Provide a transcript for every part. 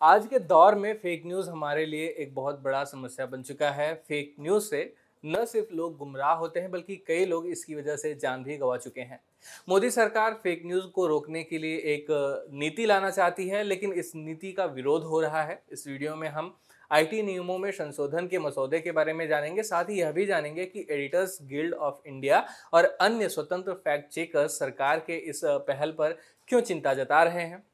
आज के दौर में फेक न्यूज़ हमारे लिए एक बहुत बड़ा समस्या बन चुका है। फेक न्यूज़ से न सिर्फ़ लोग गुमराह होते हैं, बल्कि कई लोग इसकी वजह से जान भी गंवा चुके हैं। मोदी सरकार फेक न्यूज़ को रोकने के लिए एक नीति लाना चाहती है, लेकिन इस नीति का विरोध हो रहा है। इस वीडियो में हम आईटी नियमों में संशोधन के मसौदे के बारे में जानेंगे, साथ ही यह भी जानेंगे कि एडिटर्स गिल्ड ऑफ़ इंडिया और अन्य स्वतंत्र फैक्ट चेकर्स सरकार के इस पहल पर क्यों चिंता जता रहे हैं।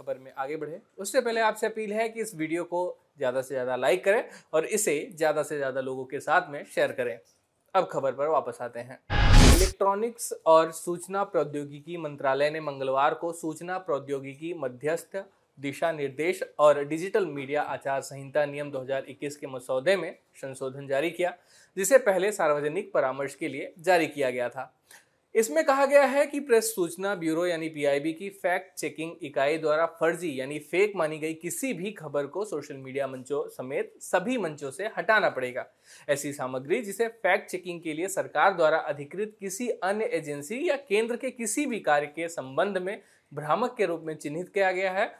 खबर में आगे बढ़े। उससे पहले आपसे अपील है कि इस वीडियो को ज़्यादा से ज़्यादा लाइक करें और इसे ज़्यादा से ज़्यादा लोगों के साथ में शेयर करें। अब खबर पर वापस आते हैं। इलेक्ट्रॉनिक्स और सूचना प्रौद्योगिकी मंत्रालय ने मंगलवार को सूचना प्रौद्योगिकी मध्यस्थ दिशा निर्देश और डिजिटल मीडिया आचार संहिता नियम 2021 के मसौदे में संशोधन जारी किया, जिसे पहले सार्वजनिक परामर्श के लिए जारी किया गया था। इसमें कहा गया है कि प्रेस सूचना ब्यूरो यानी पीआईबी की फैक्ट चेकिंग इकाई द्वारा फर्जी यानी फेक मानी गई किसी भी खबर को सोशल मीडिया मंचों समेत सभी मंचों से हटाना पड़ेगा। ऐसी सामग्री जिसे फैक्ट चेकिंग के लिए सरकार द्वारा अधिकृत किसी अन्य एजेंसी या केंद्र के किसी भी कार्य के संबंध में भ्रामक के रूप में चिन्हित किया गया है,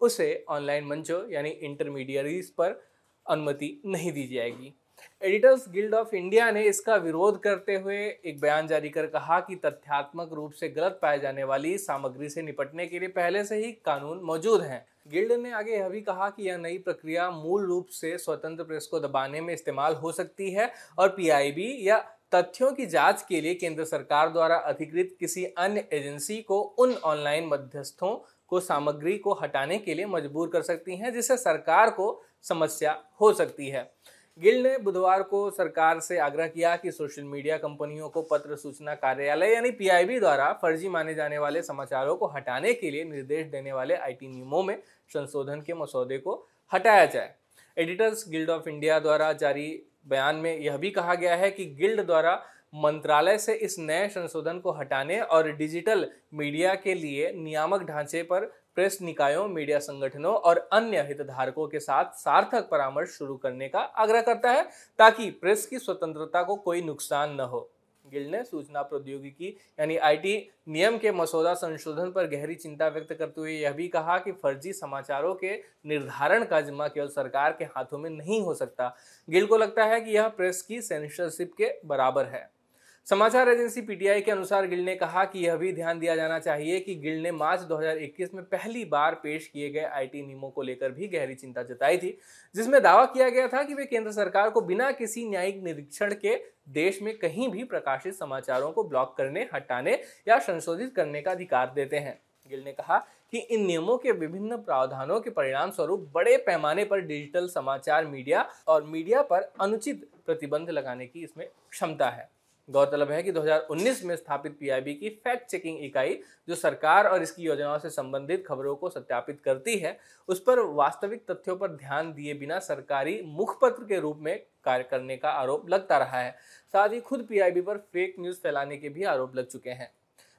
उसे ऑनलाइन मंचों यानी इंटरमीडियरीज पर अनुमति नहीं दी जाएगी। एडिटर्स गिल्ड ऑफ़ इंडिया ने इसका विरोध करते हुए एक बयान जारी कर कहा कि तथ्यात्मक रूप से गलत पाए जाने वाली सामग्री से निपटने के लिए पहले से ही कानून मौजूद हैं। गिल्ड ने आगे यह भी कहा कि यह नई प्रक्रिया मूल रूप से स्वतंत्र प्रेस को दबाने में इस्तेमाल हो सकती है और पीआईबी या तथ्यों की जाँच के लिए केंद्र सरकार द्वारा अधिकृत किसी अन्य एजेंसी को उन ऑनलाइन मध्यस्थों को सामग्री को हटाने के लिए मजबूर कर सकती हैं, जिससे सरकार को समस्या हो सकती है। गिल ने बुधवार को सरकार से आग्रह किया कि सोशल मीडिया कंपनियों को पत्र सूचना कार्यालय यानी पीआईबी द्वारा फर्जी माने जाने वाले समाचारों को हटाने के लिए निर्देश देने वाले आईटी नियमों में संशोधन के मसौदे को हटाया जाए। एडिटर्स गिल्ड ऑफ़ इंडिया द्वारा जारी बयान में यह भी कहा गया है कि गिल्ड द्वारा मंत्रालय से इस नए संशोधन को हटाने और डिजिटल मीडिया के लिए नियामक ढांचे पर प्रेस निकायों, मीडिया संगठनों और अन्य हितधारकों के साथ सार्थक परामर्श शुरू करने का आग्रह करता है ताकि प्रेस की स्वतंत्रता को कोई नुकसान न हो। गिल्ड ने सूचना प्रौद्योगिकी यानी आईटी नियम के मसौदा संशोधन पर गहरी चिंता व्यक्त करते हुए यह भी कहा कि फर्जी समाचारों के निर्धारण का जिम्मा केवल सरकार के हाथों में नहीं हो सकता। गिल को लगता है कि यह प्रेस की सेंसरशिप के बराबर है। समाचार एजेंसी पीटीआई के अनुसार गिल ने कहा कि यह भी ध्यान दिया जाना चाहिए कि गिल ने मार्च 2021 में पहली बार पेश किए गए आईटी नियमों को लेकर भी गहरी चिंता जताई थी, जिसमें दावा किया गया था कि वे केंद्र सरकार को बिना किसी न्यायिक निरीक्षण के देश में कहीं भी प्रकाशित समाचारों को ब्लॉक करने, हटाने या संशोधित करने का अधिकार देते हैं। गिल ने कहा कि इन नियमों के विभिन्न प्रावधानों के परिणाम स्वरूप बड़े पैमाने पर डिजिटल समाचार मीडिया और मीडिया पर अनुचित प्रतिबंध लगाने की इसमें क्षमता है। गौरतलब है कि 2019 में स्थापित पीआईबी की फैक्ट चेकिंग इकाई, जो सरकार और इसकी योजनाओं से संबंधित खबरों को सत्यापित करती है, उस पर वास्तविक तथ्यों पर ध्यान दिए बिना सरकारी मुखपत्र के रूप में कार्य करने का आरोप लगता रहा है। साथ ही खुद पीआईबी पर फेक न्यूज़ फैलाने के भी आरोप लग चुके हैं।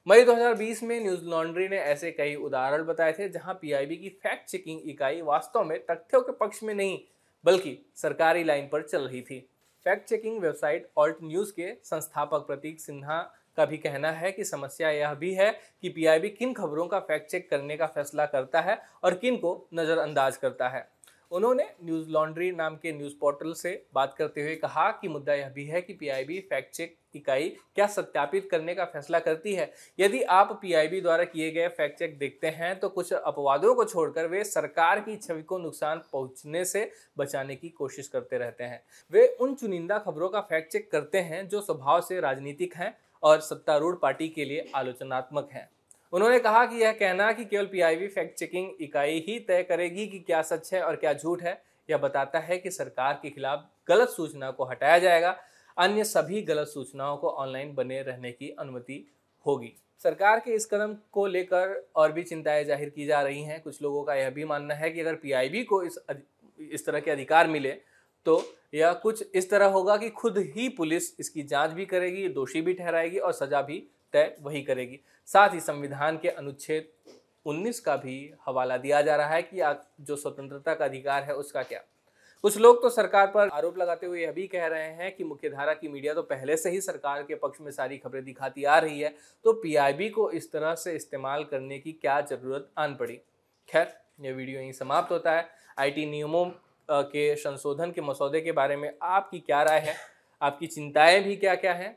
मई 2020 में न्यूज़ लॉन्ड्री ने ऐसे कई उदाहरण बताए थे, जहाँ पीआईबी की फैक्ट चेकिंग इकाई वास्तव में तथ्यों के पक्ष में नहीं, बल्कि सरकारी लाइन पर चल रही थी। Fact checking website Alt News के संस्थापक प्रतीक सिन्हा का भी कहना है कि समस्या यह भी है कि पीआईबी किन खबरों का फैक्ट चेक करने का फैसला करता है और किन को नज़रअंदाज करता है। उन्होंने न्यूज़ लॉन्ड्री नाम के न्यूज़ पोर्टल से बात करते हुए कहा कि मुद्दा यह भी है कि पीआईबी फैक्ट चेक इकाई क्या सत्यापित करने का फैसला करती है। यदि आप पीआईबी द्वारा किए गए फैक्ट चेक देखते हैं तो कुछ अपवादों को छोड़कर वे सरकार की छवि को नुकसान पहुँचने से बचाने की कोशिश करते रहते हैं। वे उन चुनिंदा खबरों का फैक्ट चेक करते हैं जो स्वभाव से राजनीतिक हैं और सत्तारूढ़ पार्टी के लिए आलोचनात्मक हैं। उन्होंने कहा कि यह कहना कि केवल पीआईबी फैक्ट चेकिंग इकाई ही तय करेगी कि क्या सच है और क्या झूठ है। यह बताता है कि सरकार के खिलाफ गलत सूचना को हटाया जाएगा। अन्य सभी गलत सूचनाओं को ऑनलाइन बने रहने की अनुमति होगी। सरकार के इस कदम को लेकर और भी चिंताएँ ज़ाहिर की जा रही हैं। कुछ लोगों का यह भी मानना है कि अगर पीआईबी को इस इस तरह के अधिकार मिले तो यह कुछ इस तरह होगा कि खुद ही पुलिस इसकी जाँच भी करेगी, दोषी भी ठहराएगी और सजा भी तय वही करेगी। साथ ही संविधान के अनुच्छेद 19 का भी हवाला दिया जा रहा है कि जो स्वतंत्रता का अधिकार है उसका क्या। कुछ लोग तो सरकार पर आरोप लगाते हुए यह भी कह रहे हैं कि मुख्यधारा की मीडिया तो पहले से ही सरकार के पक्ष में सारी खबरें दिखाती आ रही है तो पीआईबी को इस तरह से इस्तेमाल करने की क्या ज़रूरत आन पड़ी। खैर, यह वीडियो यहीं समाप्त होता है। आईटी नियमों के संशोधन के मसौदे के बारे में आपकी क्या राय है? आपकी चिंताएँ भी क्या क्या हैं?